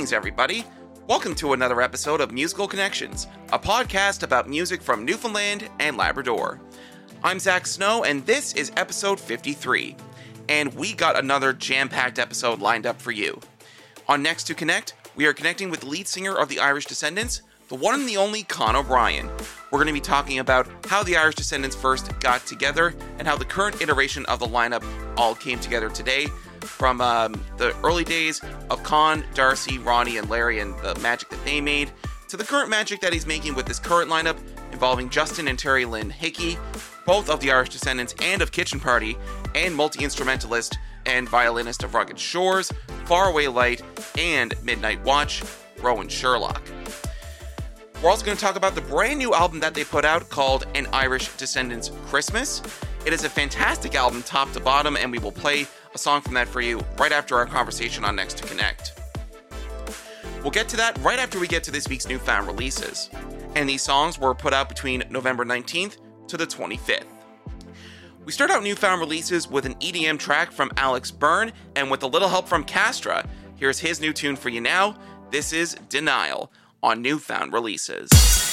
Greetings, everybody. Welcome to another episode of Musical Connections, a podcast about music from Newfoundland and Labrador. I'm Zach Snow, and this is episode 53. And we got another jam packed episode lined up for you. On Next to Connect, we are connecting with lead singer of the Irish Descendants, the one and the only Con O'Brien. We're going to be talking about how the Irish Descendants first got together and how the current iteration of the lineup all came together today from um, the early days of Con, Darcy, Ronnie, and Larry and the magic that they made to the current magic that he's making with this current lineup involving Justin and Terry Lynn Hickey, both of the Irish Descendants and of Kitchen Party, and multi instrumentalist and violinist of Rugged Shores, Faraway Light, and Midnight Watch, Rowan Sherlock. We're also going to talk about the brand new album that they put out called An Irish Descendants Christmas. It is a fantastic album, top to bottom, and we will play a song from that for you right after our conversation on Next to Connect. We'll get to that right after we get to this week's newfound releases. And these songs were put out between November 19th to the 25th. We start out newfound releases with an EDM track from Alex Byrne, and with a little help from Kastra, here's his new tune for you now. This is Denial on newfound releases.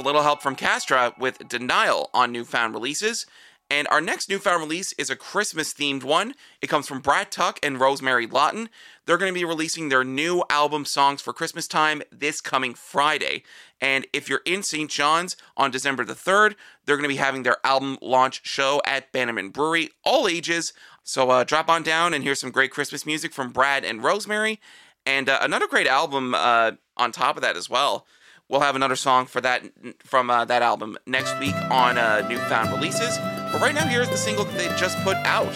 With a little help from Kastra with Denial on newfound releases. And our next newfound release is a Christmas themed one. It comes from Brad Tuck and Rosemary Lawton. They're going to be releasing their new album, Songs for Christmas Time, this coming Friday. And if you're in St. John's on December the 3rd, they're going to be having their album launch show at Bannerman Brewery, all ages. So uh, drop on down and hear some great Christmas music from Brad and Rosemary. And uh, another great album uh, on top of that as well. We'll have another song for that from uh, that album next week on uh, newfound releases. But right now, here's the single that they just put out.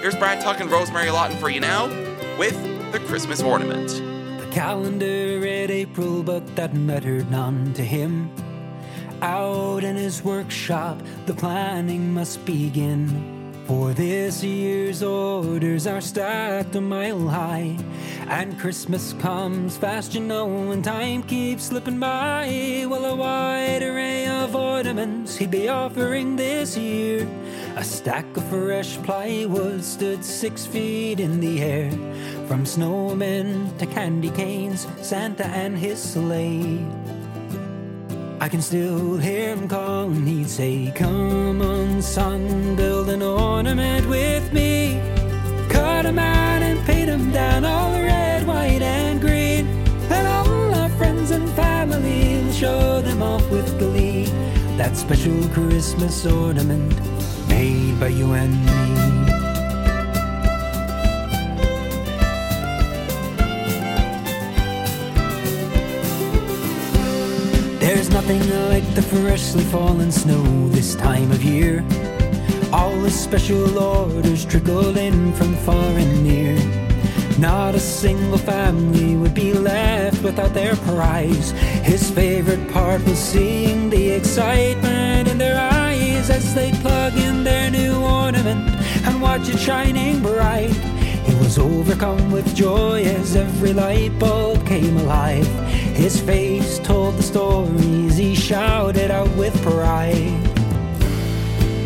Here's Brad Tuck and Rosemary Lawton for you now with the Christmas Ornament. The calendar read April, but that mattered none to him. Out in his workshop, the planning must begin. For this year's orders are stacked a mile high. And Christmas comes fast, you know, and time keeps slipping by. Well, a wide array of ornaments he'd be offering this year. A stack of fresh plywood stood six feet in the air. From snowmen to candy canes, Santa and his sleigh. I can still hear him calling. He'd say, Come on, son, build an ornament with me. Cut him out and paint him down all red, white, and green. And all our friends and family will show them off with glee. That special Christmas ornament made by you and me. Nothing like the freshly fallen snow this time of year. All the special orders trickle in from far and near. Not a single family would be left without their prize. His favorite part was seeing the excitement in their eyes as they plug in their new ornament and watch it shining bright. He was overcome with joy as every light bulb came alive. His face told the stories he shouted out with pride.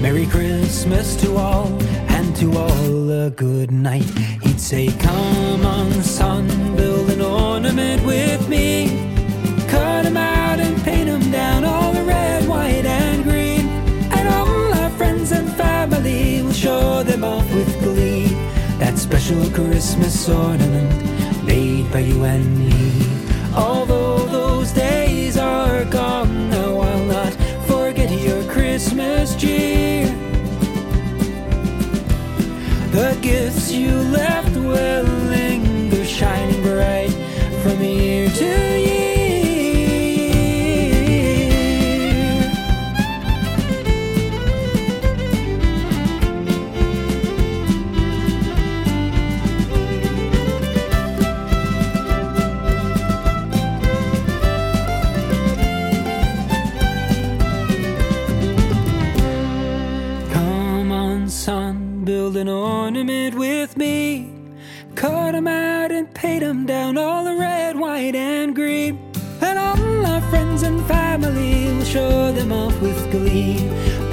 Merry Christmas to all, and to all a good night. He'd say, Come on, son, build an ornament with me. Cut him out and paint him down all the red, white, and green. And all our friends and family will show them off with glee. That special Christmas ornament made by you and me. Christmas cheer. The gifts you left will linger shining bright from year to year.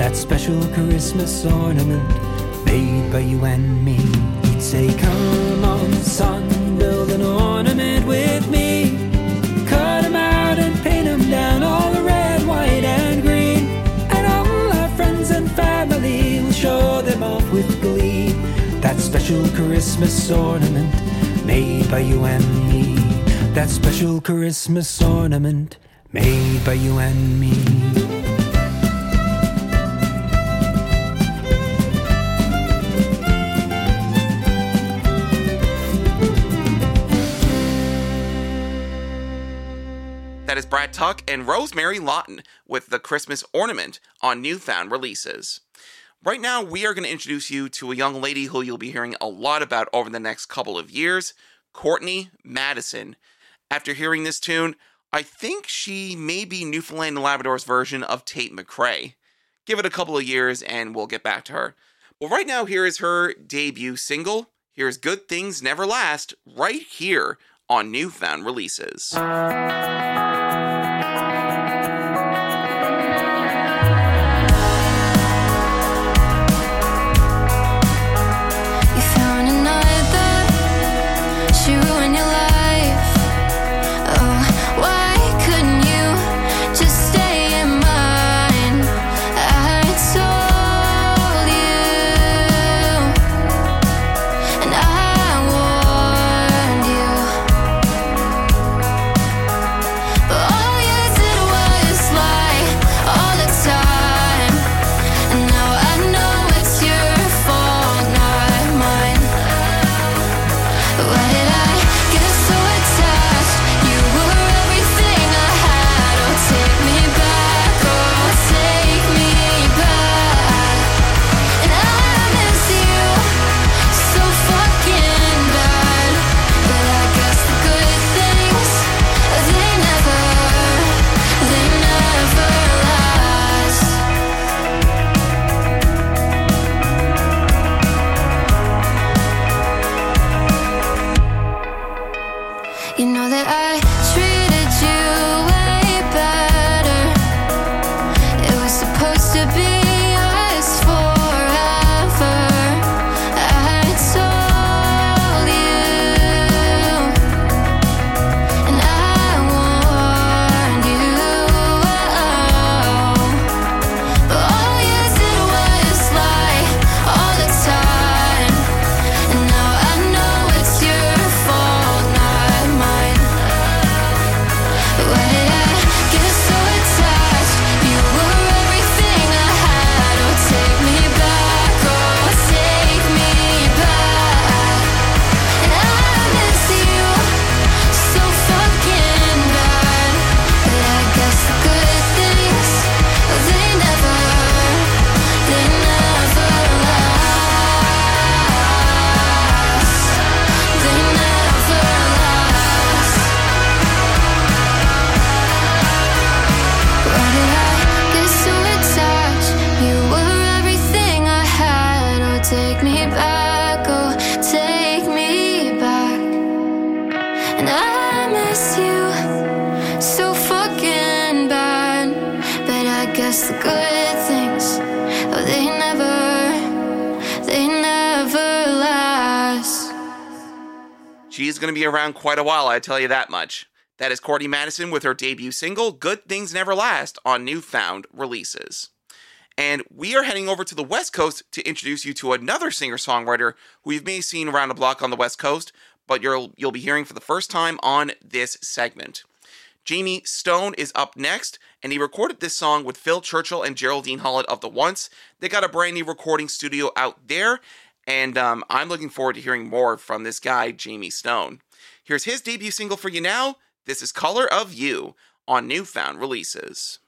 That special Christmas ornament made by you and me. He'd say, Come on, son, build an ornament with me. Cut 'em out and paint 'em down all the red, white, and green. And all our friends and family will show them off with glee. That special Christmas ornament made by you and me. That special Christmas ornament made by you and me. Brad Tuck and Rosemary Lawton with the Christmas Ornament on newfound releases. Right now, we are going to introduce you to a young lady who you'll be hearing a lot about over the next couple of years, Courtney Madison. After hearing this tune, I think she may be Newfoundland and Labrador's version of Tate McRae. Give it a couple of years and we'll get back to her. Well, right now, here is her debut single. Here's Good Things Never Last, right here on Newfound Releases. Quite a while, I tell you that much. That is Courtney Madison with her debut single, Good Things Never Last, on Newfound releases. And we are heading over to the West Coast to introduce you to another singer songwriter who you may have seen around the block on the West Coast, but you'll, you'll be hearing for the first time on this segment. Jamie Stone is up next, and he recorded this song with Phil Churchill and Geraldine Hollett of The Once. They got a brand new recording studio out there, and um, I'm looking forward to hearing more from this guy, Jamie Stone. Here's his debut single for you now. This is Color of You on Newfound Releases.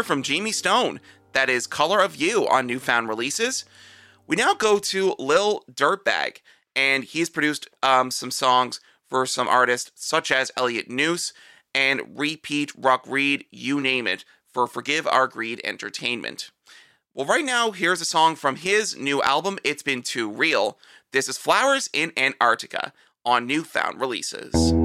There from Jamie Stone. That is Color of You on Newfound Releases. We now go to Lil Dirtbag, and he's produced um, some songs for some artists such as Elliot Noose and Repeat Rock Reed, you name it, for Forgive Our Greed Entertainment. Well, right now, here's a song from his new album, It's Been Too Real. This is Flowers in Antarctica on Newfound Releases.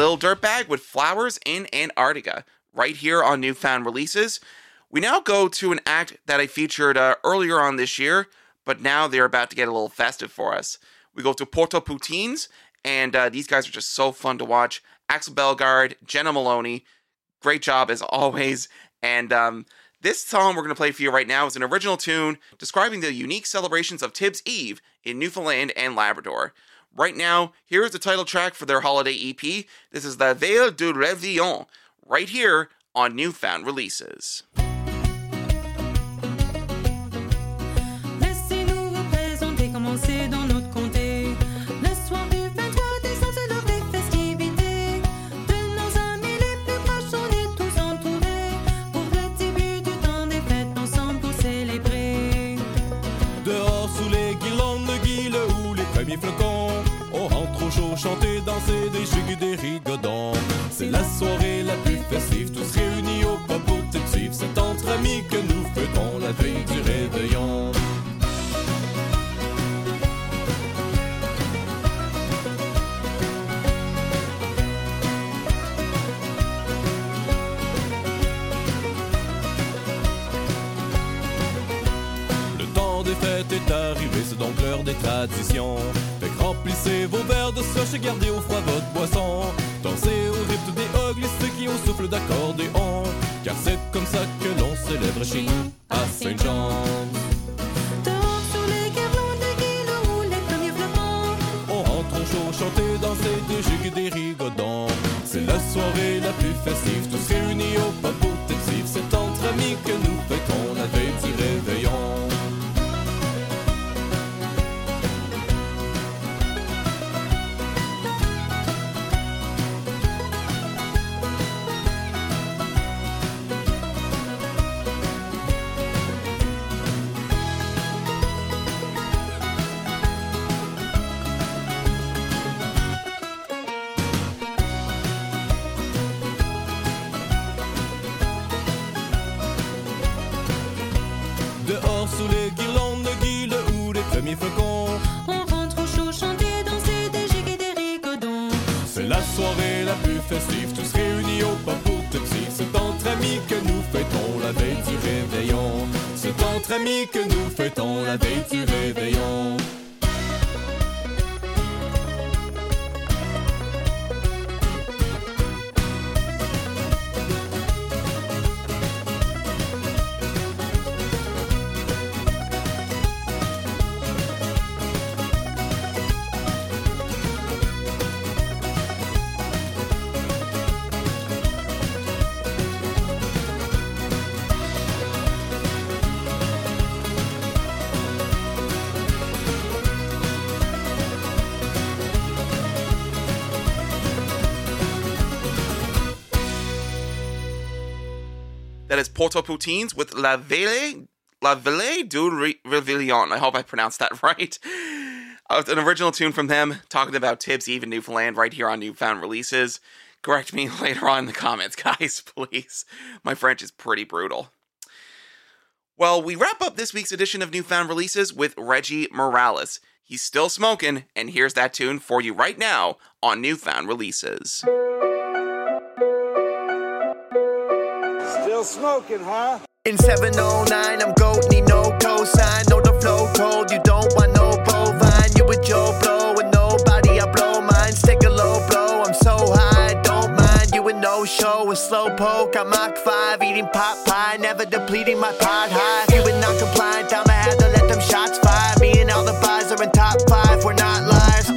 Lil Dirtbag with Flowers in Antarctica, right here on Newfound Releases. We now go to an act that I featured uh, earlier on this year, but now they're about to get a little festive for us. We go to Port-Aux-Poutines, and uh, these guys are just so fun to watch. Axel Belgarde, Jenna Maloney, great job as always. And um, this song we're going to play for you right now is an original tune describing the unique celebrations of Tibbs Eve in Newfoundland and Labrador. Right now, here is the title track for their holiday EP. This is La Veille du Réveillon, right here on Newfound Releases. C'est la soirée la plus festive, tous réunis au pub pour te suivre. C'est entre amis que nous fêtons la veille du réveillon. Le temps des fêtes est arrivé, c'est donc l'heure des traditions. Remplissez vos verres de scotch et gardez au froid votre boisson. Dansez au rythme des hoglistes qui au souffle d'accordéon. Car c'est comme ça que l'on célèbre chez nous à Saint-Jean. Dehors sur les guirlandes, les guilles ou les premiers flocons. On rentre au chaud, chanter, danser, des et des rigodons. C'est la soirée la plus festive, tous réunis au Tipsy. C'est entre amis que nous fêtons la veille amis que nous fêtons la veille du réveillon. That is Port-Aux-Poutines with La Vele, La Vele du Re- Réveillon. I hope I pronounced that right. Uh, an original tune from them talking about Tibbs, Eve, and Newfoundland right here on Newfound Releases. Correct me later on in the comments, guys, please. My French is pretty brutal. Well, we wrap up this week's edition of Newfound Releases with Reggie Morales. He's still smoking, and here's that tune for you right now on Newfound Releases. Still smoking, huh? In 709, I'm goat, need no cosign. Know the flow cold, you don't want no bovine. You with Joe Blow and nobody, I blow mine. Take a low blow, I'm so high, don't mind. You with no show, a slow poke. I'm Mach 5, eating pot pie, never depleting my pot high. You with non compliant, I'ma have to let them shots fire. Me and all the buys are in top 5, we're not liars.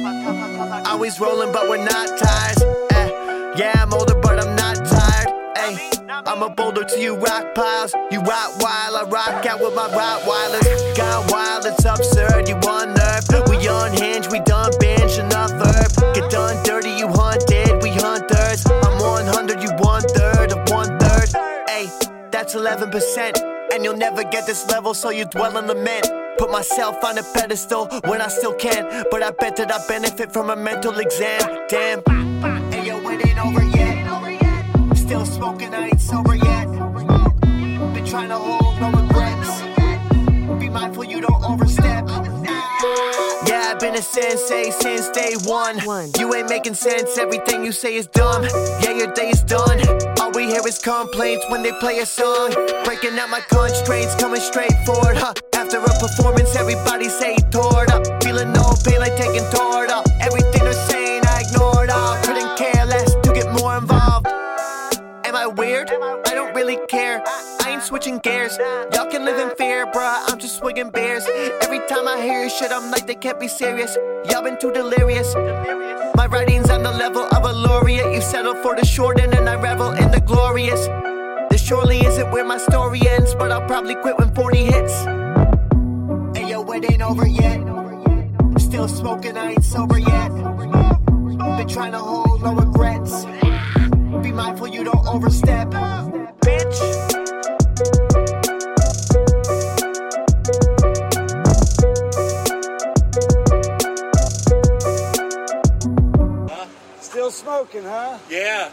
Always rolling, but we're not tires. Eh, yeah, I'm older, I'm a boulder to you rock piles. You rock wild, I rock out with my Rottweilers. Gone wild, it's absurd. You unnerved. We unhinged, we done binge enough herb. Get done dirty, you hunted, we hunters. I'm 100, you one third of one third. Ay, that's 11%. And you'll never get this level, so you dwell in lament. Put myself on a pedestal when I still can. But I bet that I benefit from a mental exam. Damn. Been a sensei since day one. You ain't making sense, everything you say is dumb. Yeah, your day is done. All we hear is complaints when they play a song. Breaking out my constraints, coming straight forward, huh? After a performance, everybody say tore up. Feeling no pain like taking tore up. Everything they're saying, I ignored all. Couldn't care less to get more involved. Am I weird? I don't really care. I ain't switching gears. Y'all can live in fear, bruh. I'm beers. Every time I hear your shit, I'm like, they can't be serious. Y'all been too delirious. My writing's on the level of a laureate. You settle for the short end, and I revel in the glorious. This surely isn't where my story ends, but I'll probably quit when 40 hits. Hey yo, it ain't over yet. Still smoking, I ain't sober yet. Been trying to hold no regrets. Be mindful you don't overstep. Bitch. smoking, huh? Yeah.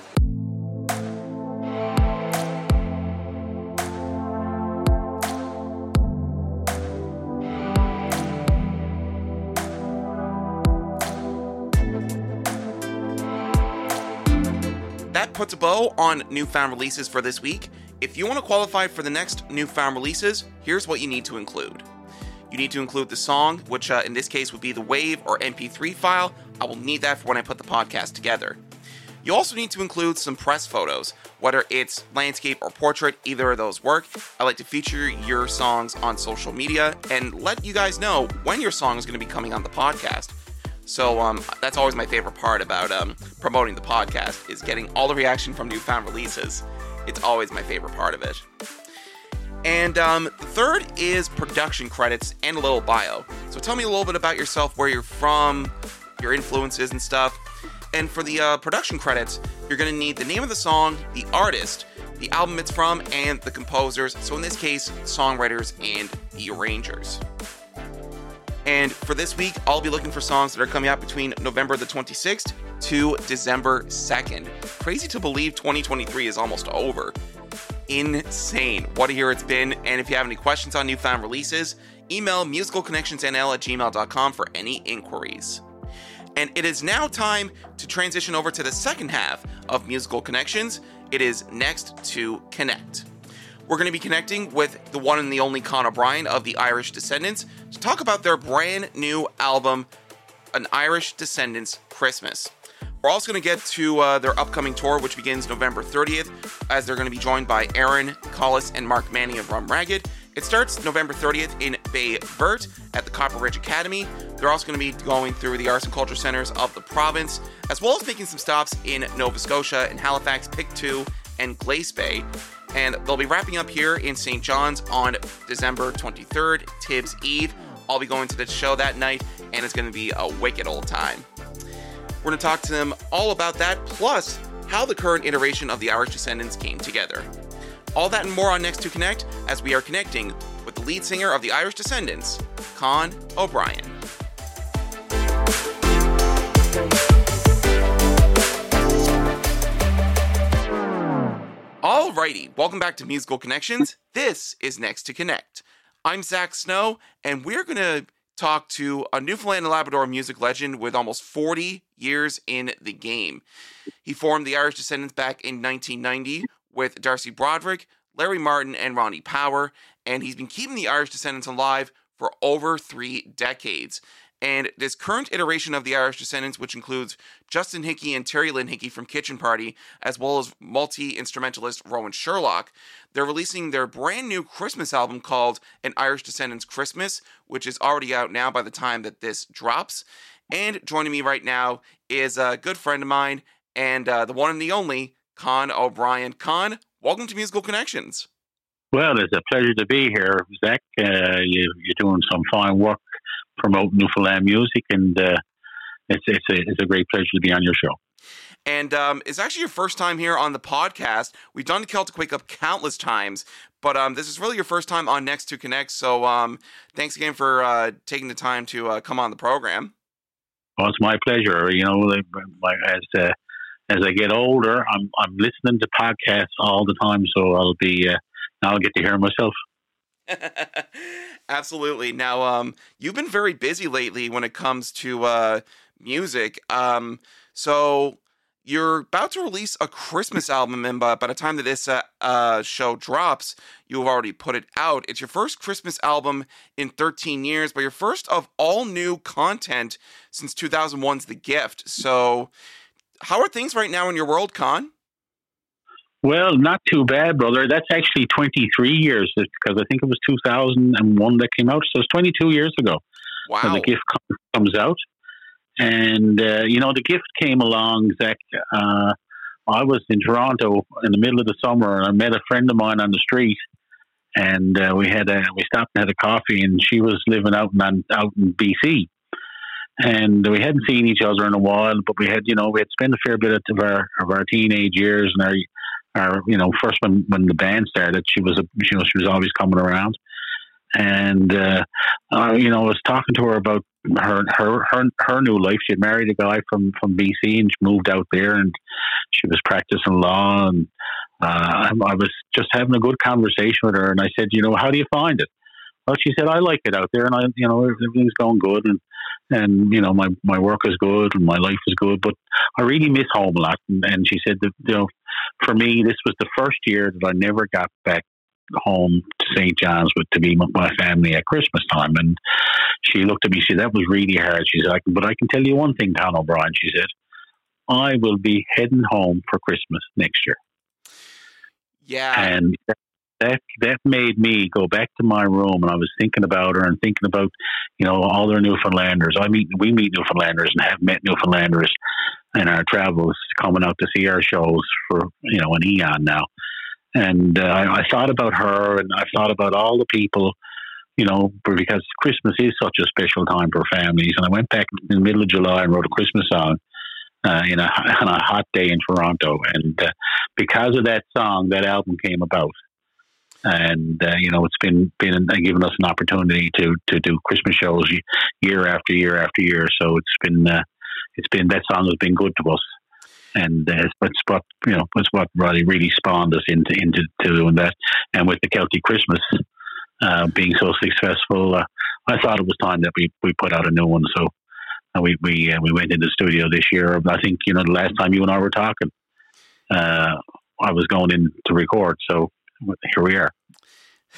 That puts a bow on newfound releases for this week. If you want to qualify for the next newfound releases, here's what you need to include. You need to include the song, which uh, in this case would be the WAV or MP3 file. I will need that for when I put the podcast together. You also need to include some press photos, whether it's landscape or portrait, either of those work. I like to feature your songs on social media and let you guys know when your song is going to be coming on the podcast. So um, that's always my favorite part about um, promoting the podcast is getting all the reaction from newfound releases. It's always my favorite part of it. And um, third is production credits and a little bio. So tell me a little bit about yourself, where you're from, your influences and stuff. And for the uh, production credits, you're going to need the name of the song, the artist, the album it's from, and the composers. So in this case, songwriters and the arrangers. And for this week, I'll be looking for songs that are coming out between November the 26th to December 2nd. Crazy to believe 2023 is almost over. Insane. What a year it's been. And if you have any questions on newfound releases, email musicalconnectionsnl at gmail.com for any inquiries. And it is now time to transition over to the second half of Musical Connections. It is next to Connect. We're going to be connecting with the one and the only Con O'Brien of the Irish Descendants to talk about their brand new album, An Irish Descendants Christmas. We're also going to get to uh, their upcoming tour, which begins November 30th, as they're going to be joined by Aaron Collis and Mark Manning of Rum Ragged. It starts November 30th in Baie Verte at the Copper Ridge Academy. They're also going to be going through the arts and culture centers of the province, as well as making some stops in Nova Scotia and Halifax, Pictou, and Glace Bay. And they'll be wrapping up here in St. John's on December 23rd, Tibbs Eve. I'll be going to the show that night, and it's going to be a wicked old time. We're going to talk to them all about that, plus how the current iteration of the Irish Descendants came together. All that and more on Next to Connect as we are connecting with the lead singer of the Irish Descendants, Con O'Brien. Alrighty, welcome back to Musical Connections. This is Next to Connect. I'm Zach Snow, and we're going to talk to a Newfoundland and Labrador music legend with almost 40 years in the game. He formed the Irish Descendants back in 1990 with Darcy Broderick, Larry Martin, and Ronnie Power, and he's been keeping the Irish Descendants alive for over three decades. And this current iteration of the Irish Descendants, which includes Justin Hickey and Terry Lynn Hickey from Kitchen Party, as well as multi instrumentalist Rowan Sherlock, they're releasing their brand new Christmas album called An Irish Descendants Christmas, which is already out now by the time that this drops. And joining me right now is a good friend of mine and uh, the one and the only Con O'Brien. Con, welcome to Musical Connections. Well, it's a pleasure to be here, Zach. Uh, you, you're doing some fine work promoting Newfoundland music, and uh, it's it's a, it's a great pleasure to be on your show. And um, it's actually your first time here on the podcast. We've done Celtic Wake Up countless times, but um, this is really your first time on Next to Connect. So um, thanks again for uh, taking the time to uh, come on the program. Well, it's my pleasure. You know, as uh, as I get older, I'm I'm listening to podcasts all the time, so I'll be uh, I'll get to hear myself. Absolutely. Now, um, you've been very busy lately when it comes to uh, music. Um, so you're about to release a Christmas album, and by, by the time that this uh, uh, show drops, you've already put it out. It's your first Christmas album in 13 years, but your first of all new content since 2001's The Gift. So, how are things right now in your world, Con? Well, not too bad, brother. That's actually 23 years because I think it was 2001 that came out. So it's 22 years ago. Wow. when the gift comes out. And, uh, you know, the gift came along, Zach. Uh, I was in Toronto in the middle of the summer and I met a friend of mine on the street. And uh, we had a we stopped and had a coffee, and she was living out in out in BC, and we hadn't seen each other in a while. But we had, you know, we had spent a fair bit of our of our teenage years and our our you know first when when the band started she was a you know she was always coming around and uh, uh, you know I was talking to her about her her her her new life she had married a guy from from BC and she moved out there and she was practicing law and uh, I was just having a good conversation with her and I said you know how do you find it well she said I like it out there and I you know everything's going good and and you know my my work is good and my life is good, but I really miss home a lot. And, and she said that you know, for me, this was the first year that I never got back home to St. John's with to be with my family at Christmas time. And she looked at me. She said that was really hard. She said, I can, but I can tell you one thing, Tom O'Brien. She said, I will be heading home for Christmas next year. Yeah. And that that made me go back to my room and I was thinking about her and thinking about, you know, all their Newfoundlanders. I meet we meet Newfoundlanders and have met Newfoundlanders in our travels coming out to see our shows for, you know, an eon now. And uh, I, I thought about her and I thought about all the people, you know, because Christmas is such a special time for families. And I went back in the middle of July and wrote a Christmas song uh, in a, on a hot day in Toronto. And uh, because of that song, that album came about. And uh, you know, it's been been uh, given us an opportunity to to do Christmas shows year after year after year. So it's been uh, it's been that song has been good to us, and uh, what you know it's what really really spawned us into into to doing that. And with the Celtic Christmas uh, being so successful, uh, I thought it was time that we we put out a new one. So uh, we we uh, we went into the studio this year. I think you know the last time you and I were talking, uh, I was going in to record. So here we are.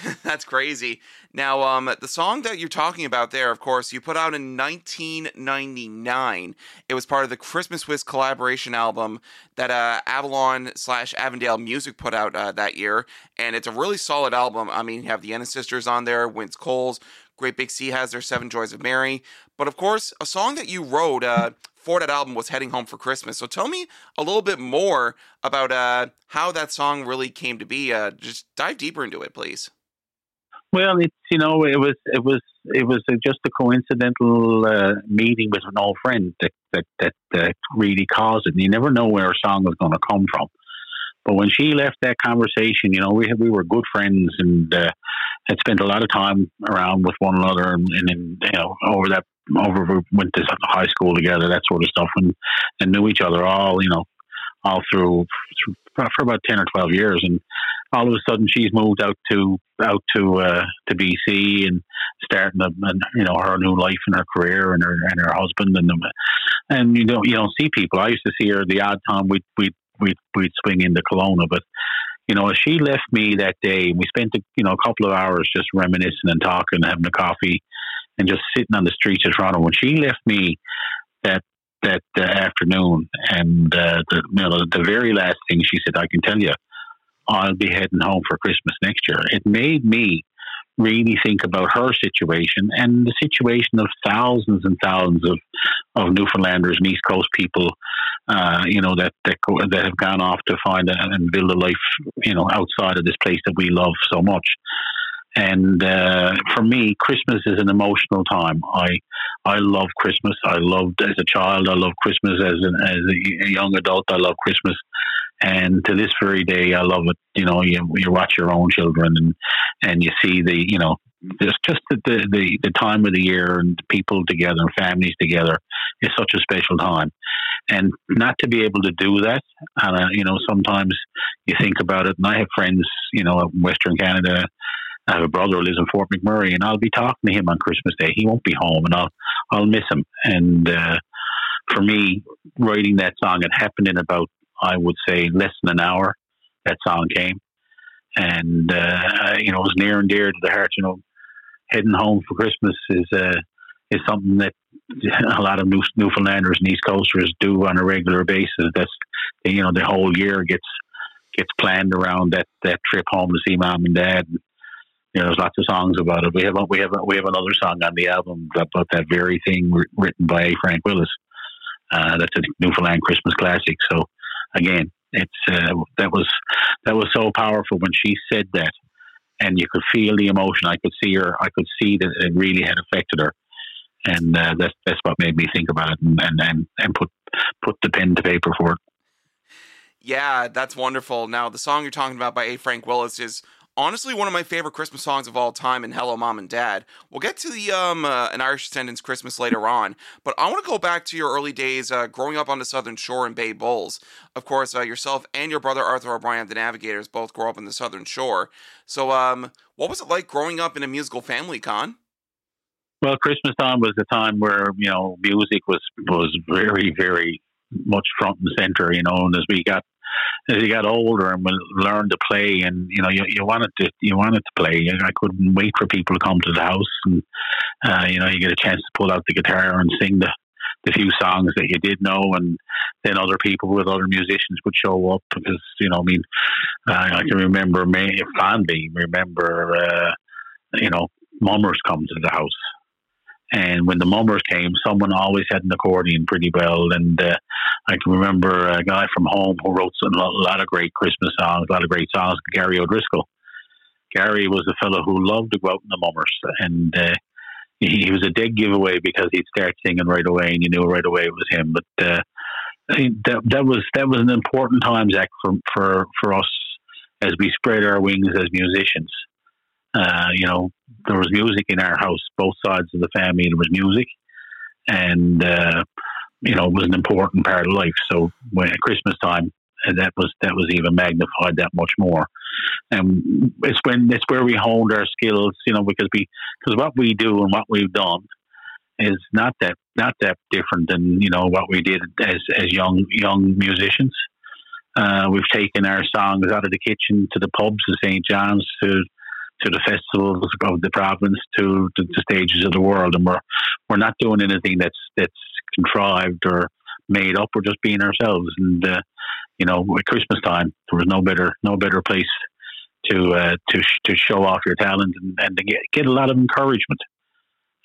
That's crazy. Now, um, the song that you're talking about there, of course, you put out in 1999. It was part of the Christmas Wiz collaboration album that uh, Avalon slash Avondale Music put out uh, that year, and it's a really solid album. I mean, you have the Ennis Sisters on there, Vince Coles, Great Big Sea has their Seven Joys of Mary, but of course, a song that you wrote uh, for that album was "Heading Home for Christmas." So, tell me a little bit more about uh, how that song really came to be. Uh, just dive deeper into it, please. Well, it's you know it was it was it was just a coincidental uh, meeting with an old friend that that that uh, really caused it. And you never know where a song was going to come from. But when she left that conversation, you know, we we were good friends and uh, had spent a lot of time around with one another, and, and, and you know over that over we went to high school together, that sort of stuff, and and knew each other all you know all through, through for about ten or twelve years, and all of a sudden she's moved out to out to uh, to BC and starting a, and you know her new life and her career and her and her husband and and you don't you don't see people. I used to see her the odd time we'd we'd we'd, we'd swing into Kelowna, but you know she left me that day. We spent a, you know a couple of hours just reminiscing and talking, and having a coffee, and just sitting on the streets of Toronto. When she left me that that uh, afternoon, and uh, the you know the very last thing she said, I can tell you I'll be heading home for Christmas next year. It made me really think about her situation and the situation of thousands and thousands of, of Newfoundlanders and East Coast people, uh, you know, that, that, that have gone off to find a, and build a life, you know, outside of this place that we love so much. And uh, for me, Christmas is an emotional time. I I love Christmas. I loved as a child. I love Christmas as an, as a young adult. I love Christmas, and to this very day, I love it. You know, you you watch your own children and and you see the you know just the, the the the time of the year and people together and families together is such a special time, and not to be able to do that. And uh, you know, sometimes you think about it. And I have friends, you know, in Western Canada. I have a brother who lives in Fort McMurray, and I'll be talking to him on Christmas Day. He won't be home, and I'll I'll miss him. And uh, for me, writing that song, it happened in about I would say less than an hour. That song came, and uh, you know it was near and dear to the heart. You know, heading home for Christmas is uh, is something that a lot of New, Newfoundlanders and East Coasters do on a regular basis. That's you know the whole year gets gets planned around that that trip home to see mom and dad. You know, there's lots of songs about it. We have we have we have another song on the album about that very thing, written by. Frank Willis. Uh, that's a Newfoundland Christmas classic. So again, it's uh, that was that was so powerful when she said that, and you could feel the emotion. I could see her. I could see that it really had affected her, and uh, that's that's what made me think about it and and and, and put put the pen to paper for it. Yeah, that's wonderful. Now, the song you're talking about by A. Frank Willis is honestly one of my favorite Christmas songs of all time and Hello Mom and Dad. We'll get to the um uh, an Irish Descendants Christmas later on, but I want to go back to your early days uh, growing up on the Southern Shore in Bay Bulls. Of course, uh, yourself and your brother Arthur O'Brien, the Navigators, both grew up in the Southern Shore. So, um, what was it like growing up in a musical family, Con? Well, Christmas time was the time where you know music was was very very much front and center. You know, and as we got as you got older and we learned to play, and you know, you, you wanted to you wanted to play. I couldn't wait for people to come to the house, and uh, you know, you get a chance to pull out the guitar and sing the the few songs that you did know, and then other people with other musicians would show up because you know, I mean, uh, I can remember me fondly remember uh, you know mummers come to the house. And when the mummers came, someone always had an accordion pretty well. And uh, I can remember a guy from home who wrote a lot, of great Christmas songs, a lot of great songs, Gary O'Driscoll. Gary was a fellow who loved to go out in the mummers. And uh, he, he was a dead giveaway because he'd start singing right away and you knew right away it was him. But uh, that, that was that was an important time, Zach, for, for, for us as we spread our wings as musicians. Uh, you know, there was music in our house, both sides of the family. There was music, and uh, you know, it was an important part of life. So when at Christmas time, uh, that was that was even magnified that much more. And it's when it's where we honed our skills, you know, because we because what we do and what we've done is not that not that different than you know what we did as as young young musicians. Uh, we've taken our songs out of the kitchen to the pubs of St. John's to to the festivals of the province to, to the stages of the world, and we're we're not doing anything that's that's contrived or made up. We're just being ourselves, and uh, you know, at Christmas time, there was no better no better place to uh, to to show off your talent and, and to get get a lot of encouragement.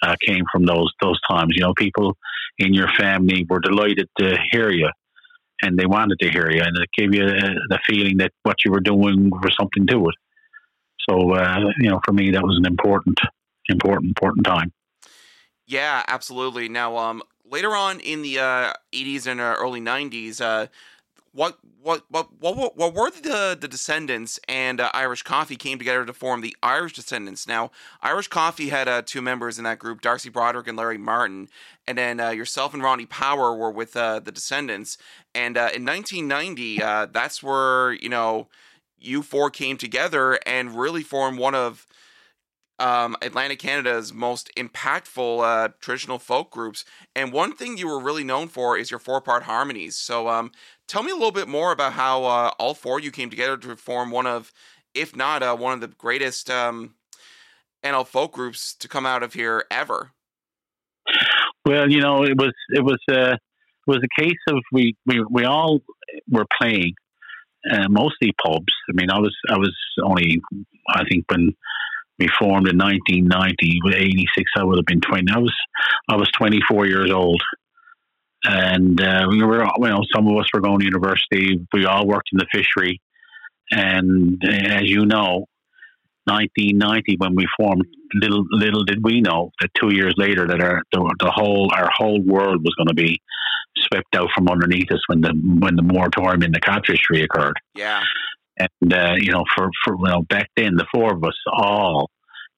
Uh, came from those those times. You know, people in your family were delighted to hear you, and they wanted to hear you, and it gave you uh, the feeling that what you were doing was something to it. So, uh, you know, for me, that was an important, important, important time. Yeah, absolutely. Now, um, later on in the uh, 80s and uh, early 90s, uh, what what what what what were the the Descendants and uh, Irish Coffee came together to form the Irish Descendants? Now, Irish Coffee had uh, two members in that group, Darcy Broderick and Larry Martin, and then uh, yourself and Ronnie Power were with uh, the Descendants. And uh, in 1990, uh, that's where you know you four came together and really formed one of um, Atlantic Canada's most impactful uh, traditional folk groups. And one thing you were really known for is your four part harmonies. So um, tell me a little bit more about how uh, all four of you came together to form one of, if not uh, one of the greatest um, NL folk groups to come out of here ever. Well, you know, it was it was uh, it was a case of we we we all were playing, uh, mostly pubs. I mean, I was I was only I think when we formed in 1990 with 86 I would have been 20 I was I was 24 years old. And uh, we were you know some of us were going to university. We all worked in the fishery. And uh, as you know 1990 when we formed little little did we know that two years later that our the, the whole our whole world was going to be swept out from underneath us when the when the moratorium in the cod fishery occurred Yeah. and uh, you know, for for you know, back then the four of us all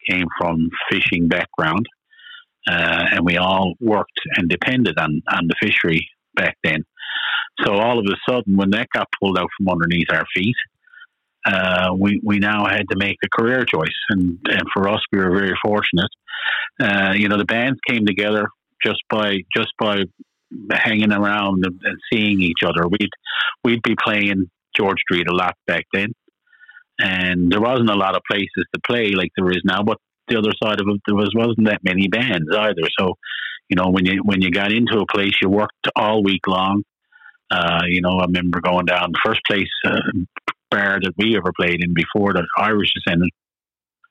came from fishing background, uh, and we all worked and depended on on the fishery back then. So all of a sudden, when that got pulled out from underneath our feet, uh, we we now had to make a career choice, and and for us, we were very fortunate. Uh, you know, the bands came together just by just by hanging around and, and seeing each other. We'd we'd be playing George Street a lot back then, and there wasn't a lot of places to play like there is now. But the other side of it, there was wasn't that many bands either. So, you know, when you when you got into a place, you worked all week long. Uh, you know, I remember going down the first place uh, bar that we ever played in before the Irish Descendant.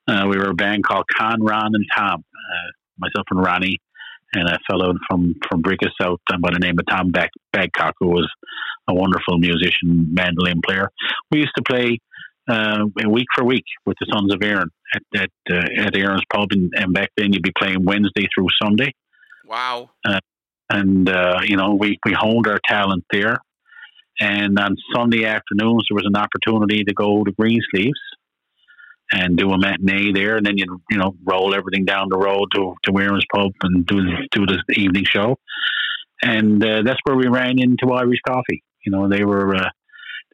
Uh, we were a band called Con, Ron, and Tom. Uh, myself and Ronnie, and a fellow from from Brigus South by the name of Tom Bag- Bagcock, who was a wonderful musician, mandolin player. We used to play uh, week for week with the Sons of Erin at at, uh, at Erin's Pub, and, and back then you'd be playing Wednesday through Sunday, Wow. and uh, you know we we honed our talent there. And on Sunday afternoons, there was an opportunity to go to Greensleeves and do a matinee there, and then you you know roll everything down the road to to Erin's Pub and do do the evening show. And uh, that's where we ran into Irish Coffee. You know, they were uh,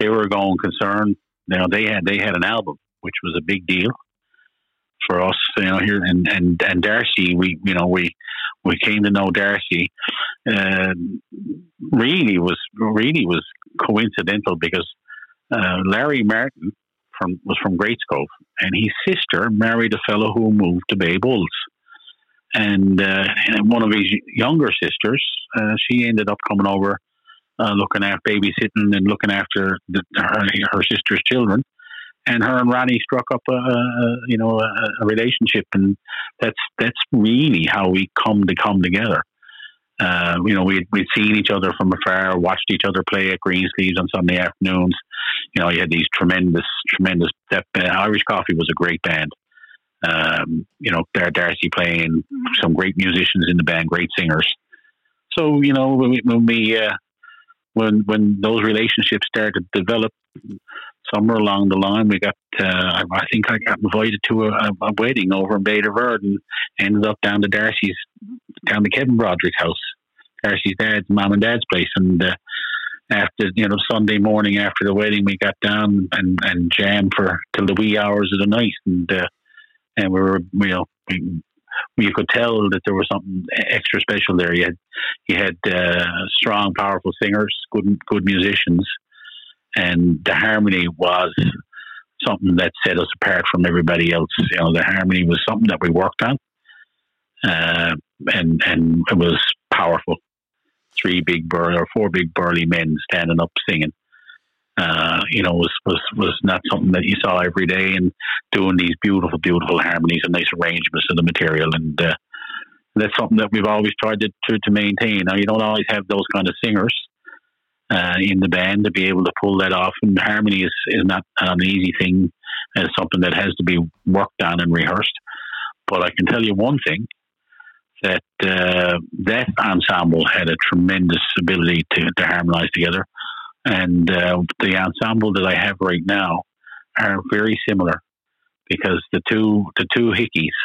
they were a going concern. You know, they had they had an album, which was a big deal. for us, you know, here and and and Darcy, we you know we we came to know Darcy. Uh, really was really was coincidental because uh, Larry Martin from was from Great and his sister married a fellow who moved to Bay Bulls. And, uh, and one of his younger sisters, uh, she ended up coming over, uh, looking after babysitting and looking after the, her, her sister's children. And her and Ronnie struck up a, a you know a, a relationship, and that's that's really how we come to come together. Uh, you know, we'd, we'd seen each other from afar, watched each other play at Greensleeves on Sunday afternoons. You know, you had these tremendous, tremendous. That, uh, Irish Coffee was a great band. Um, you know, Dar- Darcy playing some great musicians in the band, great singers. So you know, when we, when we uh, when when those relationships started to develop, somewhere along the line, we got. Uh, I, think I got invited to a, a wedding over in Baie Verte and ended up down to Darcy's, down to Kevin Broderick's house, Darcy's dad's mom and dad's place, and. Uh, after you know Sunday morning after the wedding, we got down and and jammed for till the wee hours of the night, and uh, and we were you know we, you could tell that there was something extra special there. You had you had uh, strong, powerful singers, good good musicians, and the harmony was something that set us apart from everybody else. You know, the harmony was something that we worked on, uh, and and it was powerful. Three big burly or four big burly men standing up singing. Uh, you know, was, was was not something that you saw every day, and doing these beautiful, beautiful harmonies and nice arrangements of the material, and uh, that's something that we've always tried to, to to maintain. Now, you don't always have those kind of singers uh, in the band to be able to pull that off, and harmony is is not an easy thing. It's something that has to be worked on and rehearsed. But I can tell you one thing: that uh, that ensemble had a tremendous ability to, to harmonize together. And uh, the ensemble that I have right now are very similar because the two the two Hickeys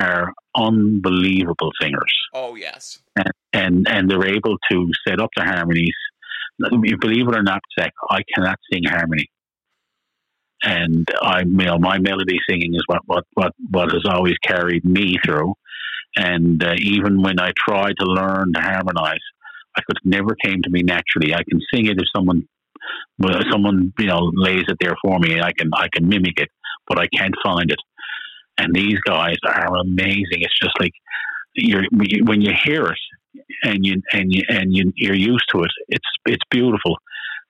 are unbelievable singers, Oh yes. and and, and they're able to set up the harmonies. Believe it or not, Zach, I cannot sing harmony, and I, you know, my melody singing is what what what what has always carried me through. And uh, even when I try to learn to harmonize, I could never came to me naturally. I can sing it if someone, well, someone you know lays it there for me, I can I can mimic it, but I can't find it. And these guys are amazing. It's just like you're when you hear it, and you and you and you, you're used to it. It's it's beautiful,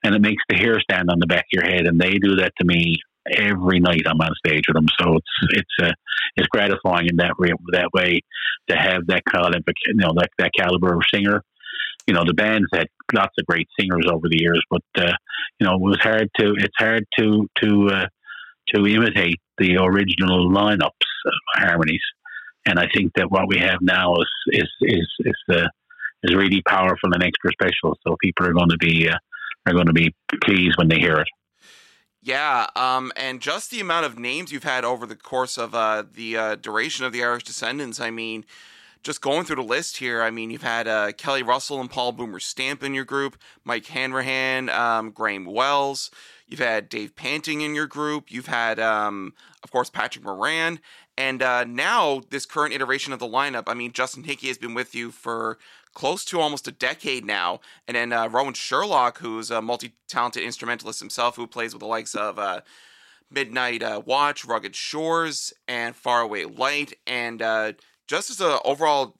and it makes the hair stand on the back of your head. And they do that to me every night I'm on stage with them. So it's it's uh, it's gratifying in that way, that way to have that caliber, you know, that that caliber of singer. You know, the band's had lots of great singers over the years, but uh, you know, it was hard to it's hard to to uh, to imitate the original lineups of harmonies. And I think that what we have now is is is is uh, is really powerful and extra special. So people are going to be uh, are going to be pleased when they hear it. Yeah, um, and just the amount of names you've had over the course of uh, the uh, duration of the Irish Descendants. I mean, just going through the list here. I mean, you've had uh, Kelly Russell and Paul Boomer Stamp in your group, Mike Hanrahan, um, Graham Wells. You've had Dave Panting in your group. You've had, um, of course, Patrick Moran. And uh, now, this current iteration of the lineup, I mean, Justin Hickey has been with you for close to almost a decade now. And then uh, Rowan Sherlock, who's a multi talented instrumentalist himself, who plays with the likes of uh, Midnight uh, Watch, Rugged Shores, and Faraway Light. And uh, just as an overall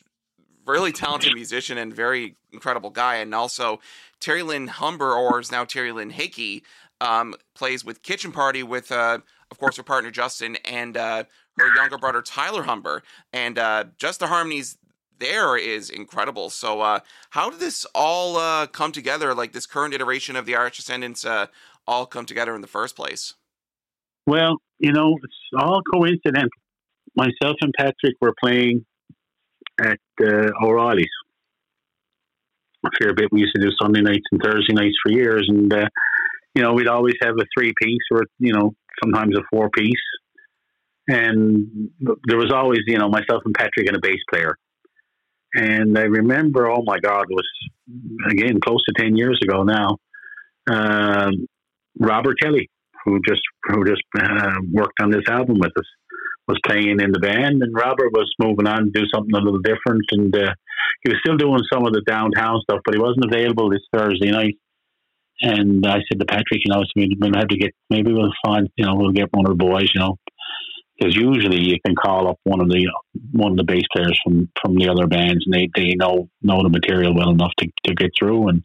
really talented musician and very incredible guy. And also, Terry Lynn Humber, or is now Terry Lynn Hickey, um, plays with Kitchen Party with, uh, of course, her partner Justin and uh, her younger brother Tyler Humber. And uh, just the harmonies there is incredible. So, uh, how did this all uh, come together? Like this current iteration of the Irish Descendants, uh, all come together in the first place? Well, you know, it's all coincidental. Myself and Patrick were playing at uh, O'Reilly's a fair bit. We used to do Sunday nights and Thursday nights for years, and uh, you know, we'd always have a three piece or you know, sometimes a four piece. And there was always, you know, myself and Patrick and a bass player. And I remember, oh my God, it was again close to ten years ago now. Um Robert Kelly, who just who just uh, worked on this album with us, was playing in the band, and Robert was moving on to do something a little different, and uh, he was still doing some of the downtown stuff, but he wasn't available this Thursday night. And I said to Patrick, you know, so we- have to get maybe we'll find, you know, we'll get one of the boys, you know, because usually you can call up one of the one of the bass players from from the other bands, and they they know know the material well enough to to get through. And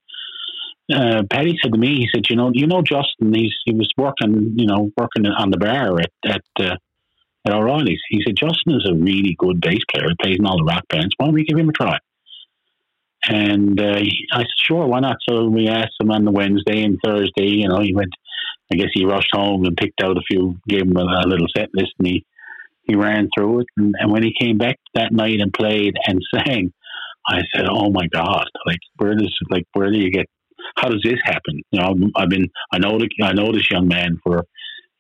uh, said to me, he said, you know, you know, Justin, he's he was working, you know, working on the bar at at uh, at O'Reilly's. He said Justin is a really good bass player. He plays in all the rock bands. Why don't we give him a try? And uh, I said, sure, why not? So we asked him on the Wednesday and Thursday. You know, he went. I guess he rushed home and picked out a few, gave him a, a little set list, and he he ran through it. And, and when he came back that night and played and sang, I said, "Oh my God! Like, where does like where do you get? How does this happen? You know, I've been I know the, I know this young man for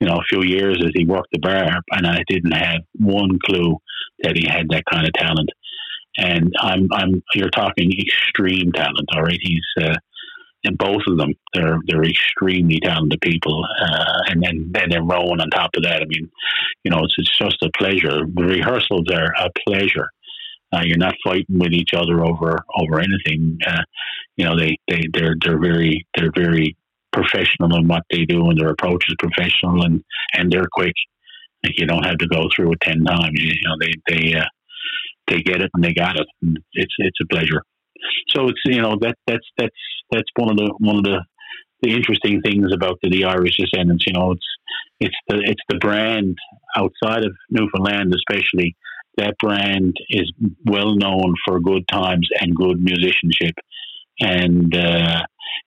you know a few years as he worked the bar, and I didn't have one clue that he had that kind of talent. And I'm I'm you're talking extreme talent, all right? He's uh, and both of them they're they're extremely talented people, uh, and then and then Rowan on top of that. I mean, you know, it's it's just a pleasure. The rehearsals are a pleasure. Uh, you're not fighting with each other over over anything. Uh, you know, they they they're they're very they're very professional in what they do, and their approach is professional, and and they're quick. Like you don't have to go through it ten times. You, you know, they they uh, they get it and they got it. And it's it's a pleasure. So it's you know that that's that's that's one of the one of the the interesting things about the, the Irish descendants. You know, it's it's the it's the brand outside of Newfoundland, especially. That brand is well known for good times and good musicianship, and uh,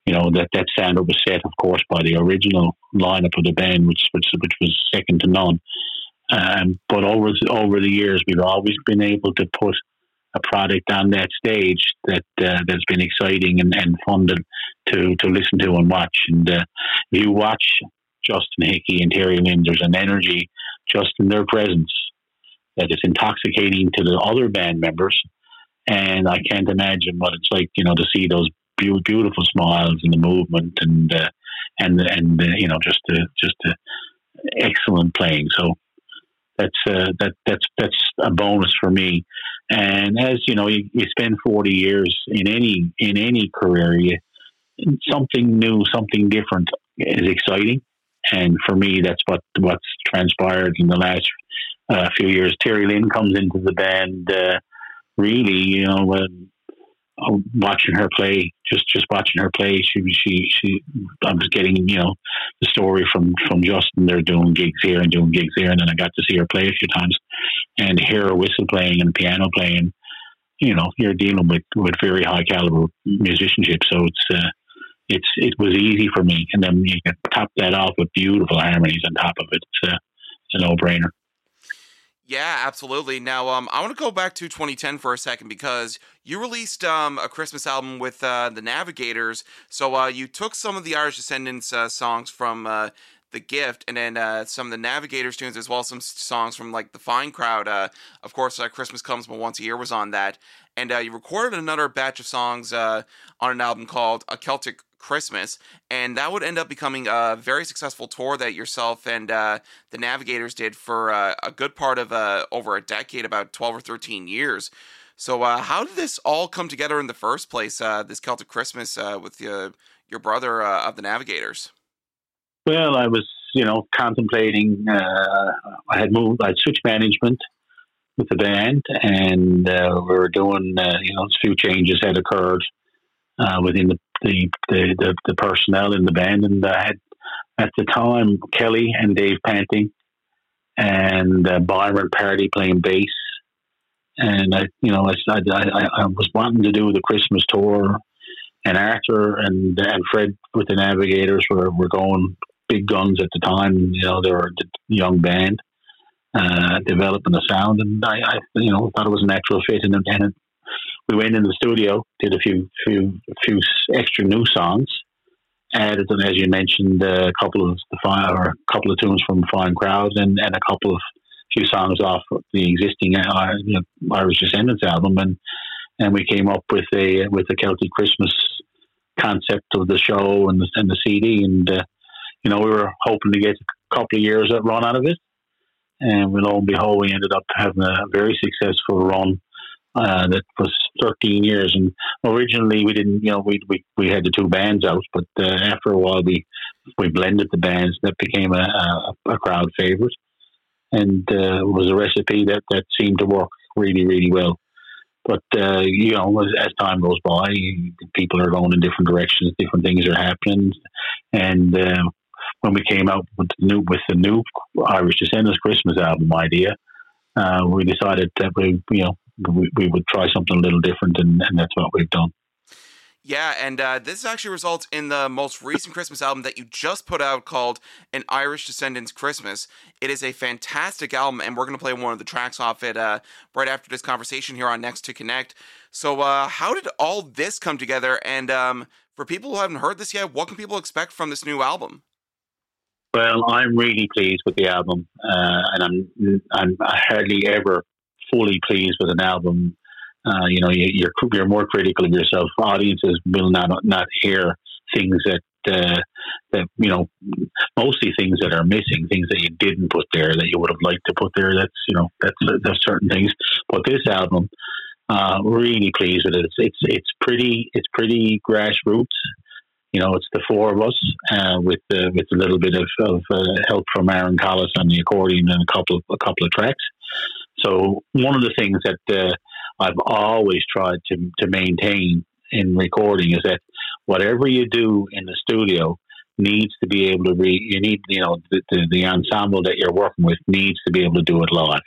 you know that that sound was set, of course, by the original lineup of the band, which which, which was second to none. Um, but over over the years, we've always been able to put a product on that stage that uh, that's been exciting and, and fun to, to to listen to and watch. And uh, you watch Justin Hickey and Terry Lynn, there's an energy just in their presence that is intoxicating to the other band members. And I can't imagine what it's like, you know, to see those beau- beautiful smiles and the movement and uh, and and uh, you know just the just the excellent playing. So that's uh, that that's that's a bonus for me. And as you know, you, you spend forty years in any in any career, you, something new, something different is exciting. And for me, that's what what's transpired in the last uh, few years. Terry Lynn comes into the band. Uh, really, you know, when uh, watching her play, just just watching her play, she she she. I was getting you know the story from from Justin. They're doing gigs here and doing gigs there, and then I got to see her play a few times, and hear her whistle playing and piano playing. You know, you're dealing with with very high caliber musicianship, so it's. Uh, it's it was easy for me, and then you can top that off with beautiful harmonies on top of it. It's a, it's a no brainer. Yeah, absolutely. Now, um, I want to go back to 2010 for a second because you released um, a Christmas album with uh, the Navigators. So uh, you took some of the Irish Descendants uh, songs from uh, The Gift and then uh, some of the Navigators tunes as well as some songs from like The Fine Crowd. Uh, of course, uh, Christmas Comes But Once a Year was on that. And uh, you recorded another batch of songs uh, on an album called A Celtic Christmas, and that would end up becoming a very successful tour that yourself and uh, the Navigators did for uh, a good part of uh, over a decade, about 12 or 13 years. So, uh, how did this all come together in the first place, uh, this Celtic Christmas uh, with uh, your brother uh, of the Navigators? Well, I was, you know, contemplating. Uh, I had moved. I'd switched management with the band, and uh, we were doing, uh, you know, a few changes had occurred uh, within the the, the the the personnel in the band, and I had at the time Kelly and Dave Panting and uh, Byron Pardy playing bass. And I, you know, I, I, I was wanting to do the Christmas tour, and Arthur and and Fred with the Navigators were, were going big guns at the time. You know, they were a young band uh, developing the sound, and I, I, you know, thought it was a natural fit. And, and it, we went in the studio, did a few few few extra new songs, added them as you mentioned a couple of the fine or a couple of tunes from Fine Crowd, and, and a couple of few songs off the existing uh, you know, Irish Descendants album, and and we came up with a with a Celtic Christmas concept of the show and the, and the CD, and uh, you know we were hoping to get a couple of years at run out of it, and lo and behold, we ended up having a very successful run uh, that was 13 years. And originally, we didn't, you know, we we, we had the two bands out, but uh, after a while, we we blended the bands. That became a, a, a crowd favorite, and uh, was a recipe that that seemed to work really, really well. But uh, you know, as, as time goes by, people are going in different directions. Different things are happening, and uh, when we came out with the new with the new Irish Descendants Christmas album idea, uh, we decided that we you know we, we would try something a little different, and, and that's what we've done. Yeah, and uh, this actually results in the most recent Christmas album that you just put out called An Irish Descendants Christmas. It is a fantastic album, and we're going to play one of the tracks off it uh, right after this conversation here on Next to Connect. So, uh, how did all this come together? And um, for people who haven't heard this yet, what can people expect from this new album? Well, I'm really pleased with the album, uh, and I'm I'm hardly ever fully pleased with an album. Uh, you know, you, you're you're more critical of yourself. Audiences will not not hear things that uh, that you know, mostly things that are missing, things that you didn't put there that you would have liked to put there. That's you know, that's there's certain things. But this album, uh, really pleased with it. It's it's it's pretty it's pretty grassroots you know, it's the four of us uh, with uh, with a little bit of, of uh, help from Aaron Collis on the accordion and a couple of a couple of tracks. So one of the things that uh, I've always tried to to maintain in recording is that whatever you do in the studio needs to be able to be you need you know the, the, the ensemble that you're working with needs to be able to do it live.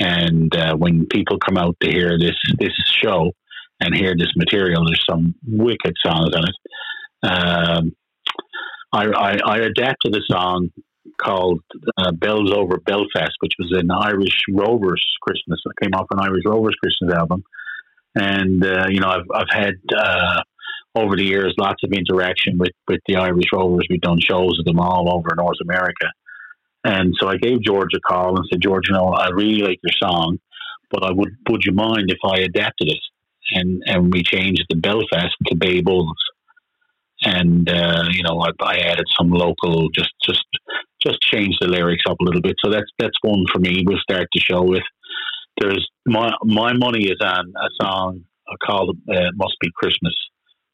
And uh, when people come out to hear this this show and hear this material, there's some wicked songs on it um, I, I, I, adapted a song called uh, Bells Over Belfast, which was an Irish Rovers Christmas. It came off an Irish Rovers Christmas album. And, uh, you know, I've, I've had uh, over the years lots of interaction with, with the Irish Rovers. We've done shows with them all over North America. And so I gave George a call and said, George, you know, I really like your song, but I would, would you mind if I adapted it? And, and we changed the Belfast to Bay Bulls and uh, you know I, I, added some local just just just changed the lyrics up a little bit. So that's that's one for me. We'll start the show with. There's my my money is on a song called uh, "Must Be Christmas,"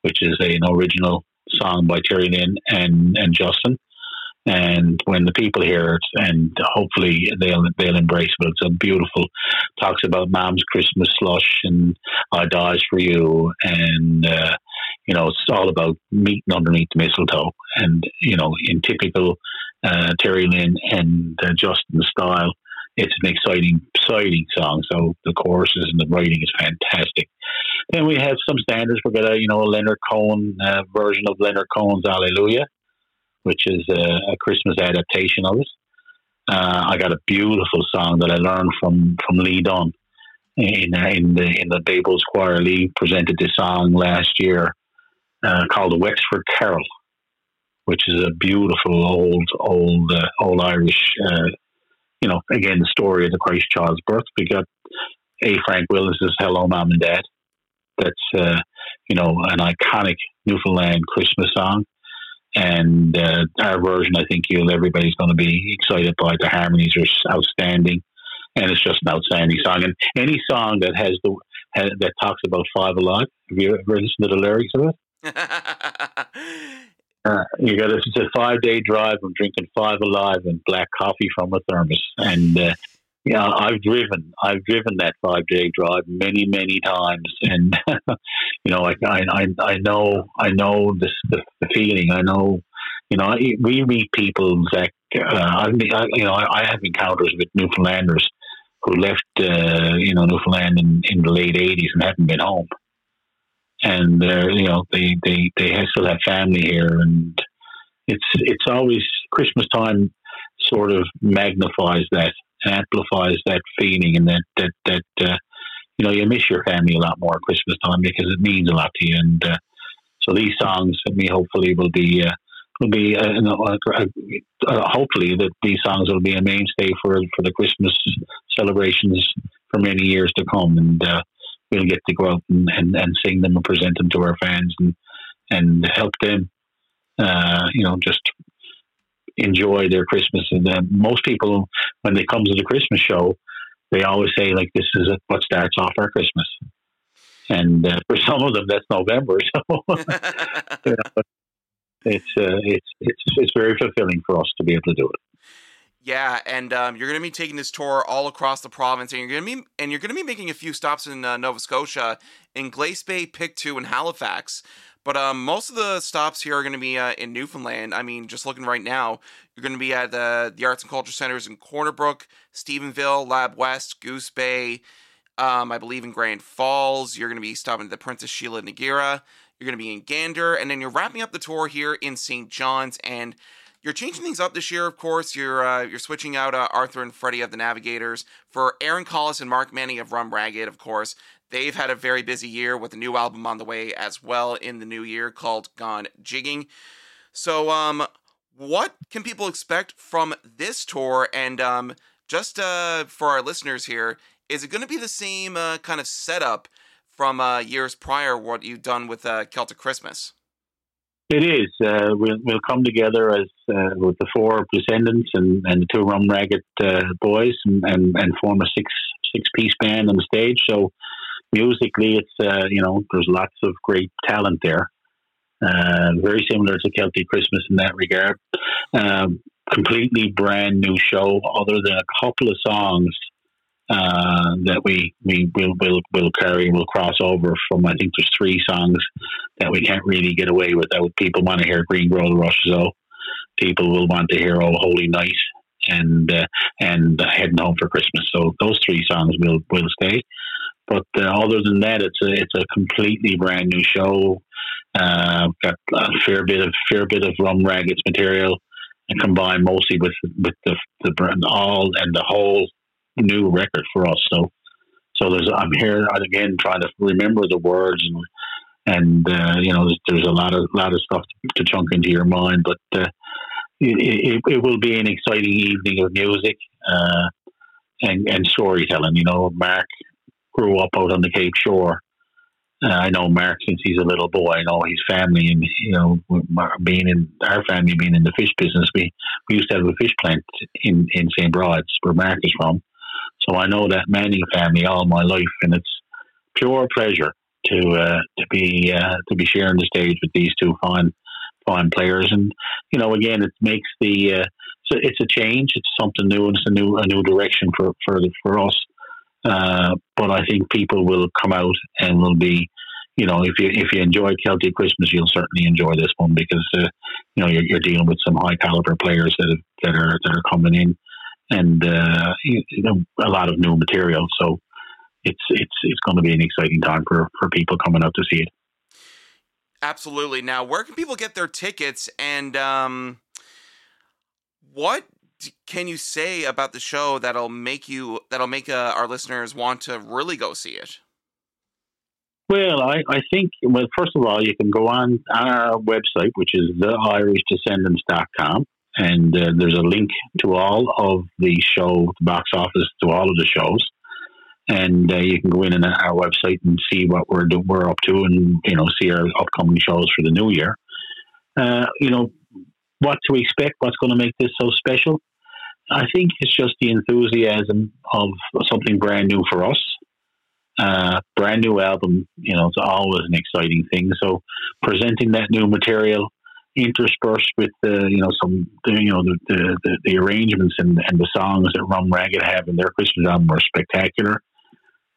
which is a, an original song by Terry Lynn and and Justin. And when the people hear it, and hopefully they'll they'll embrace it. It's a beautiful. Talks about mom's Christmas slush and I dies for you, and uh, you know, it's all about meeting underneath the mistletoe. And, you know, in typical uh, Terry Lynn and uh, Justin style, it's an exciting, exciting song. So the choruses and the writing is fantastic. Then we have some standards. We've got a, you know, a Leonard Cohen uh, version of Leonard Cohen's Alleluia, which is a, a Christmas adaptation of it. Uh, I got a beautiful song that I learned from, from Lee Dunn in, uh, in the in the Babel's Choir. Lee presented this song last year uh, called the Wexford Carol, which is a beautiful old, old, uh, old Irish. Uh, you know, again, the story of the Christ child's birth. We got A. Frank Willis's "Hello, Mom and Dad." That's uh, you know an iconic Newfoundland Christmas song, and uh, our version, I think you everybody's going to be excited by. The harmonies are outstanding, and it's just an outstanding song. And any song that has the that talks about five alive, have you ever listened to the lyrics of it? Uh, you got a, it's a five day drive. I'm drinking five alive and black coffee from a thermos, and uh, yeah, I've driven. I've driven that five day drive many, many times, and you know, I, I, I know, I know this, the, the feeling. I know, you know, we meet people that uh, I, you know, I, I have encounters with Newfoundlanders who left, uh, you know, Newfoundland in, in the late '80s and haven't been home and they're you know they they they still have family here, and it's it's always Christmas time sort of magnifies that, and amplifies that feeling, and that that that uh, you know you miss your family a lot more at Christmas time because it means a lot to you, and uh, so these songs, I mean, hopefully will be. Uh, will be uh, uh, uh, hopefully that these songs will be a mainstay for for the Christmas celebrations for many years to come, and uh, we'll get to go out and, and, and sing them and present them to our fans and and help them, uh, you know, just enjoy their Christmas. And uh, most people, when they come to the Christmas show, they always say like, "This is what starts off our Christmas." And uh, for some of them, that's November. So you know, it's uh, it's it's it's very fulfilling for us to be able to do it. Yeah, and um, you're going to be taking this tour all across the province, and you're going to be and you're going to be making a few stops in uh, Nova Scotia, in Glace Bay, Pictou, and Halifax. But um, most of the stops here are going to be uh, in Newfoundland. I mean, just looking right now, you're going to be at the the Arts and Culture Centers in Corner Brook, Stephenville, Lab West, Goose Bay. Um, I believe in Grand Falls. You're going to be stopping at the Princess Sheila NaGeira. You're going to be in Gander, and then you're wrapping up the tour here in St. John's. And you're changing things up this year, of course. You're uh, you're switching out uh, Arthur and Freddie of the Navigators for Aaron Collis and Mark Manning of Rum Ragged, of course. They've had a very busy year with a new album on the way as well in the new year called Gone Jigging. So, um, what can people expect from this tour? And um, just uh, for our listeners here, is it going to be the same uh, kind of setup from uh, years prior? What you've done with uh, Celtic Christmas? It is. Uh, we'll, we'll come together as uh, with the four descendants and, and the two rum ragged uh, boys and, and, and form a six six piece band on the stage. So musically, it's uh, you know there's lots of great talent there. Uh, very similar to Celtic Christmas in that regard. Um, completely brand new show, other than a couple of songs uh, that we we will will will carry will cross over from. I think there's three songs that we can't really get away without. People want to hear Green Grow the Rushes O. People will want to hear Oh Holy Night and uh, and Heading Home for Christmas. So those three songs will will stay. But uh, other than that, it's a it's a completely brand new show. Uh, got a fair bit of fair bit of rum raggeds material, and combined mostly with with the the brand all and the whole new record for us. So so there's I'm here again trying to remember the words and and uh, you know there's, there's, a lot of lot of stuff to, chunk into your mind, but uh, it, it, it, will be an exciting evening of music uh, and and storytelling. You know, Mark grew up out on the Cape Shore. Uh, I know Mark since he's a little boy. I know his family, and you know, being in our family, being in the fish business, we we used to have a fish plant in in St. Bride's, where Mark is from. So I know that Manning family all my life, and it's pure pleasure to uh, to be uh, to be sharing the stage with these two fine fine players. And you know, again, it makes the uh, so it's a change. It's something new, and it's a new a new direction for for for us. Uh, but I think people will come out and will be, you know, if you if you enjoy Celtic Christmas, you'll certainly enjoy this one because uh, you know you're, you're, dealing with some high caliber players that have, that are that are coming in, and uh, you, you know a lot of new material. So it's it's it's going to be an exciting time for for people coming out to see it. Absolutely. Now, where can people get their tickets, and um, what can you say about the show that'll make you that'll make uh, our listeners want to really go see it? Well, I, I think, well, first of all, you can go on, on our website, which is theirishdescendants.com, and uh, there's a link to all of the show, the box office, to all of the shows. And uh, you can go in on our website and see what we're do, we're up to, and you know, see our upcoming shows for the new year. Uh, you know, what to expect, what's going to make this so special. I think it's just the enthusiasm of something brand new for us. Uh, brand new album, you know, it's always an exciting thing. So presenting that new material interspersed with the, you know, some, you know, the, the, the arrangements and, and the songs that Rum Ragged have in their Christmas album are spectacular.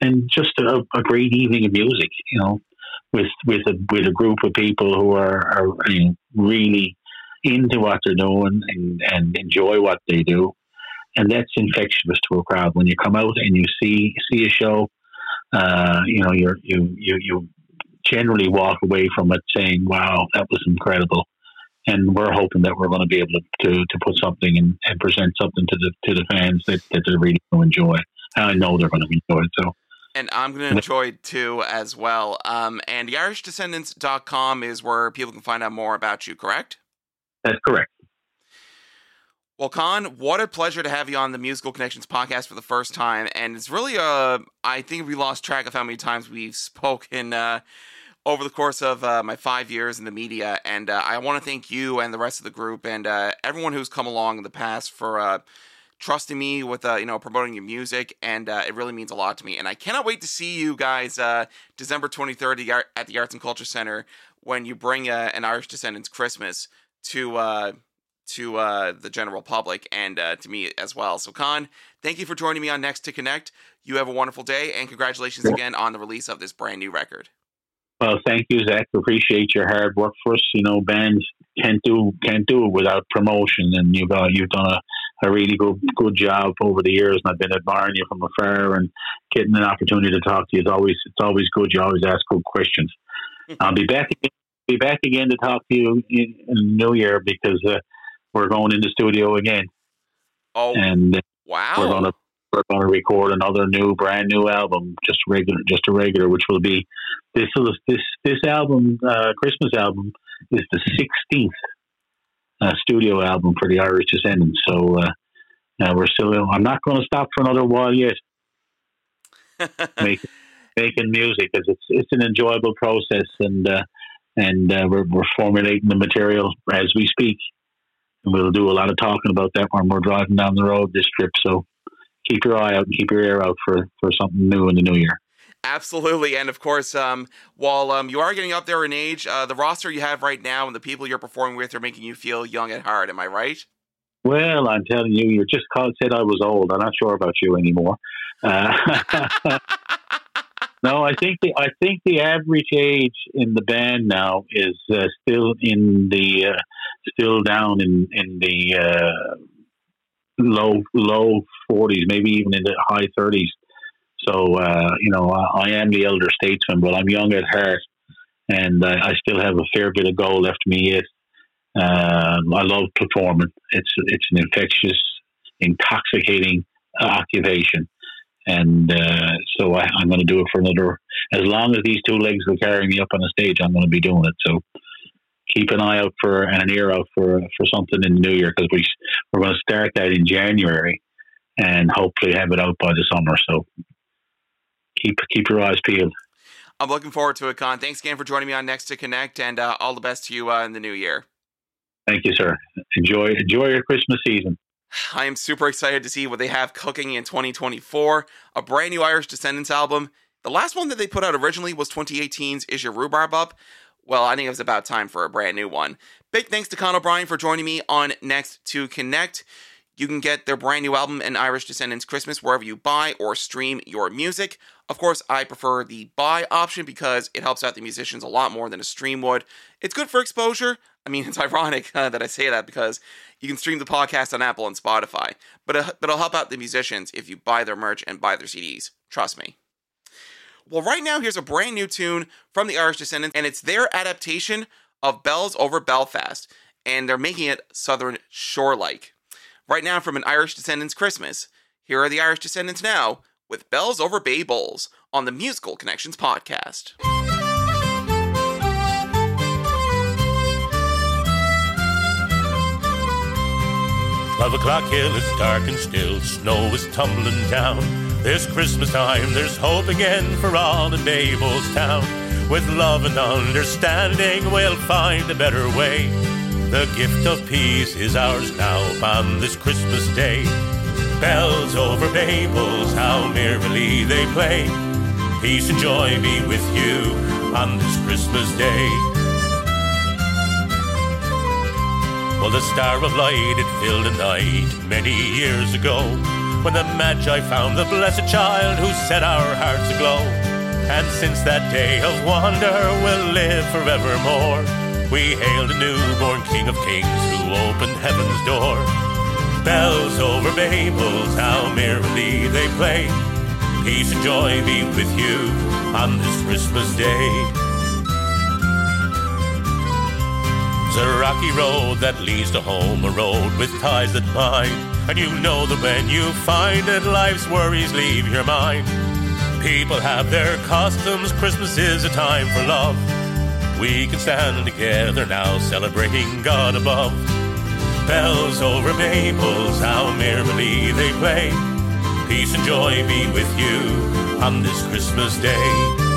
And just a, a great evening of music, you know, with, with a, with a group of people who are, are you know, really into what they're doing and, and enjoy what they do. And that's infectious to a crowd. When you come out and you see see a show, uh, you know, you're, you you you generally walk away from it saying, "Wow, that was incredible." And we're hoping that we're going to be able to, to, to put something and, and present something to the to the fans that, that they're really going to enjoy. And I know they're going to enjoy it. So and I'm going to enjoy it too as well. Um, and the IrishDescendants.com is where people can find out more about you, correct? That's correct. Well, Con, what a pleasure to have you on the Musical Connections podcast for the first time. And it's really, uh, I think we lost track of how many times we've spoken uh, over the course of uh, my five years in the media, and uh, I want to thank you and the rest of the group and uh, everyone who's come along in the past for uh, trusting me with uh, you know promoting your music, and uh, it really means a lot to me. And I cannot wait to see you guys uh, December twenty third at the Arts and Culture Center when you bring uh, an Irish Descendants Christmas to uh, to uh, the general public and uh, to me as well. So, Con, thank you for joining me on Next to Connect. You have a wonderful day, and congratulations again on the release of this brand new record. Well, thank you, Zach. Appreciate your hard work for us. You know, bands can't do can't do it without promotion, and you've uh, you've done a, a really good good job over the years. And I've been admiring you from afar, and getting an opportunity to talk to you is always it's always good. You always ask good questions. I'll be back again, be back again to talk to you in, in new year because uh, we're going in the studio again, Oh, and uh, wow. we're going to we're going to record another new, brand new album, just regular, just a regular, which will be this this this album, uh, Christmas album, is the sixteenth uh, studio album for the Irish Descendants. So uh, uh, we're still. I'm not going to stop for another while yet. Make, making music because it's it's an enjoyable process, and uh, and uh, we're we're formulating the material as we speak. And we'll do a lot of talking about that when we're driving down the road this trip. So keep your eye out and keep your ear out for, for something new in the new year. Absolutely, and of course, um, while um, you are getting up there in age, uh, the roster you have right now and the people you're performing with are making you feel young at heart. Am I right? Well, I'm telling you, you just called, said I was old. I'm not sure about you anymore. Uh, no, I think the I think the average age in the band now is uh, still in the uh, still down in in the uh, low low 40s, maybe even in the high 30s. So uh, you know, I, I am the elder statesman, but I'm young at heart, and I still have a fair bit of go left me yet. Uh, I love performing. It's it's an infectious, intoxicating occupation, and uh, so I, I'm going to do it for another. As long as these two legs will carry me up on the stage, I'm going to be doing it. So keep an eye out for and an ear out for for something in the new year because we we're going to start that in January, and hopefully have it out by the summer. So keep keep your eyes peeled. I'm looking forward to it, Con. Thanks again for joining me on Next to Connect, and uh, all the best to you uh, in the new year. Thank you, sir. Enjoy enjoy your Christmas season. I am super excited to see what they have cooking in 2024. A brand new Irish Descendants album. The last one that they put out originally was 2018's Is Your Rhubarb Up? Well, I think it was about time for a brand new one. Big thanks to Con O'Brien for joining me on Next to Connect. You can get their brand new album, An Irish Descendants Christmas, wherever you buy or stream your music. Of course, I prefer the buy option because it helps out the musicians a lot more than a stream would. It's good for exposure. I mean, it's ironic uh, that I say that because you can stream the podcast on Apple and Spotify, but, uh, but it'll help out the musicians if you buy their merch and buy their CDs. Trust me. Well, right now, here's a brand new tune from the Irish Descendants, and it's their adaptation of Bells Over Belfast, and they're making it Southern Shore like. Right now, from an Irish Descendants Christmas, here are the Irish Descendants now with Bells Over Bay Bulls on the Musical Connections podcast. Twelve o'clock hill, it's dark and still, snow is tumbling down. This Christmas time, there's hope again for all in Bay Bulls town. With love and understanding, we'll find a better way. The gift of peace is ours now on this Christmas day. Bells over Bay Bulls, how merrily they play. Peace and joy be with you on this Christmas day. Well, the star of light, it filled the night many years ago when the Magi found the blessed child who set our hearts aglow. And since that day of wonder will live forevermore, we hail the newborn King of Kings who opened heaven's door. Bells over Bay Bulls, how merrily they play. Peace and joy be with you on this Christmas day. It's a rocky road that leads to home, a road with ties that bind. And you know that when you find it, life's worries leave your mind. People have their customs, Christmas is a time for love. We can stand together now, celebrating God above. Bells over Bay Bulls, how merrily they play. Peace and joy be with you on this Christmas day.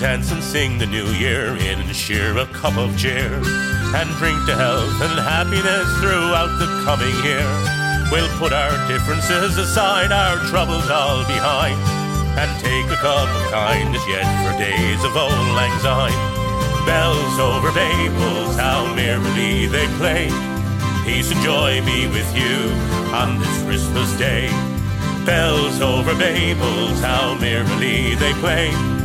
Dance and sing the new year in and share a cup of cheer and drink to health and happiness throughout the coming year. We'll put our differences aside, our troubles all behind, and take a cup of kindness yet for days of old lang syne. Bells over Bay Bulls, how merrily they play. Peace and joy be with you on this Christmas day. Bells over Bay Bulls, how merrily they play.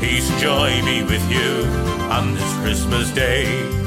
Peace joy be with you on this Christmas day.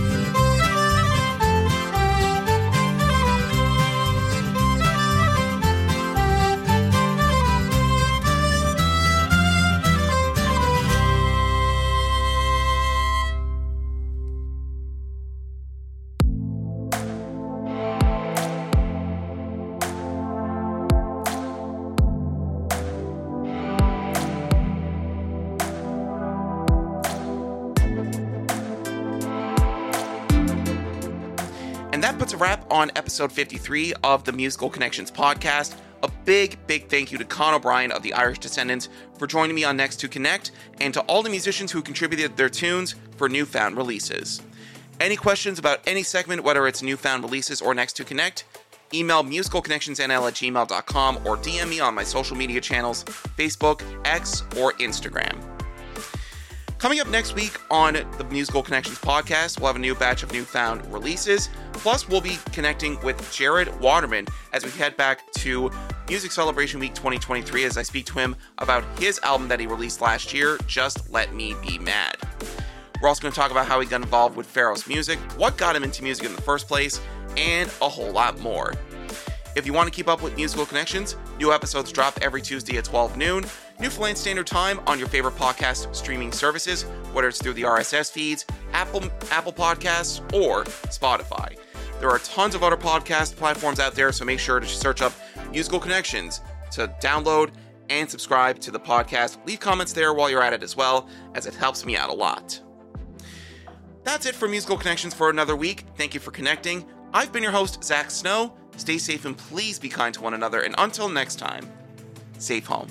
Episode 53 of the Musical Connections podcast. A big, big thank you to Con O'Brien of the Irish Descendants for joining me on Next to Connect, and to all the musicians who contributed their tunes for newfound releases. Any questions about any segment, whether it's newfound releases or Next to Connect, email musicalconnectionsnl at gmail.com or DM me on my social media channels Facebook, X, or Instagram. Coming up next week on the Musical Connections podcast, we'll have a new batch of newfound releases. Plus, we'll be connecting with Jared Waterman as we head back to Music Celebration Week 2023 as I speak to him about his album that he released last year, Just Let Me Be Mad. We're also going to talk about how he got involved with Pharaoh's music, what got him into music in the first place, and a whole lot more. If you want to keep up with Musical Connections, new episodes drop every Tuesday at 12 noon, Newfoundland Standard Time on your favorite podcast streaming services, whether it's through the RSS feeds, Apple Apple Podcasts, or Spotify. There are tons of other podcast platforms out there, so make sure to search up Musical Connections to download and subscribe to the podcast. Leave comments there while you're at it as well, as it helps me out a lot. That's it for Musical Connections for another week. Thank you for connecting. I've been your host, Zach Snow. Stay safe and please be kind to one another. And until next time, safe home.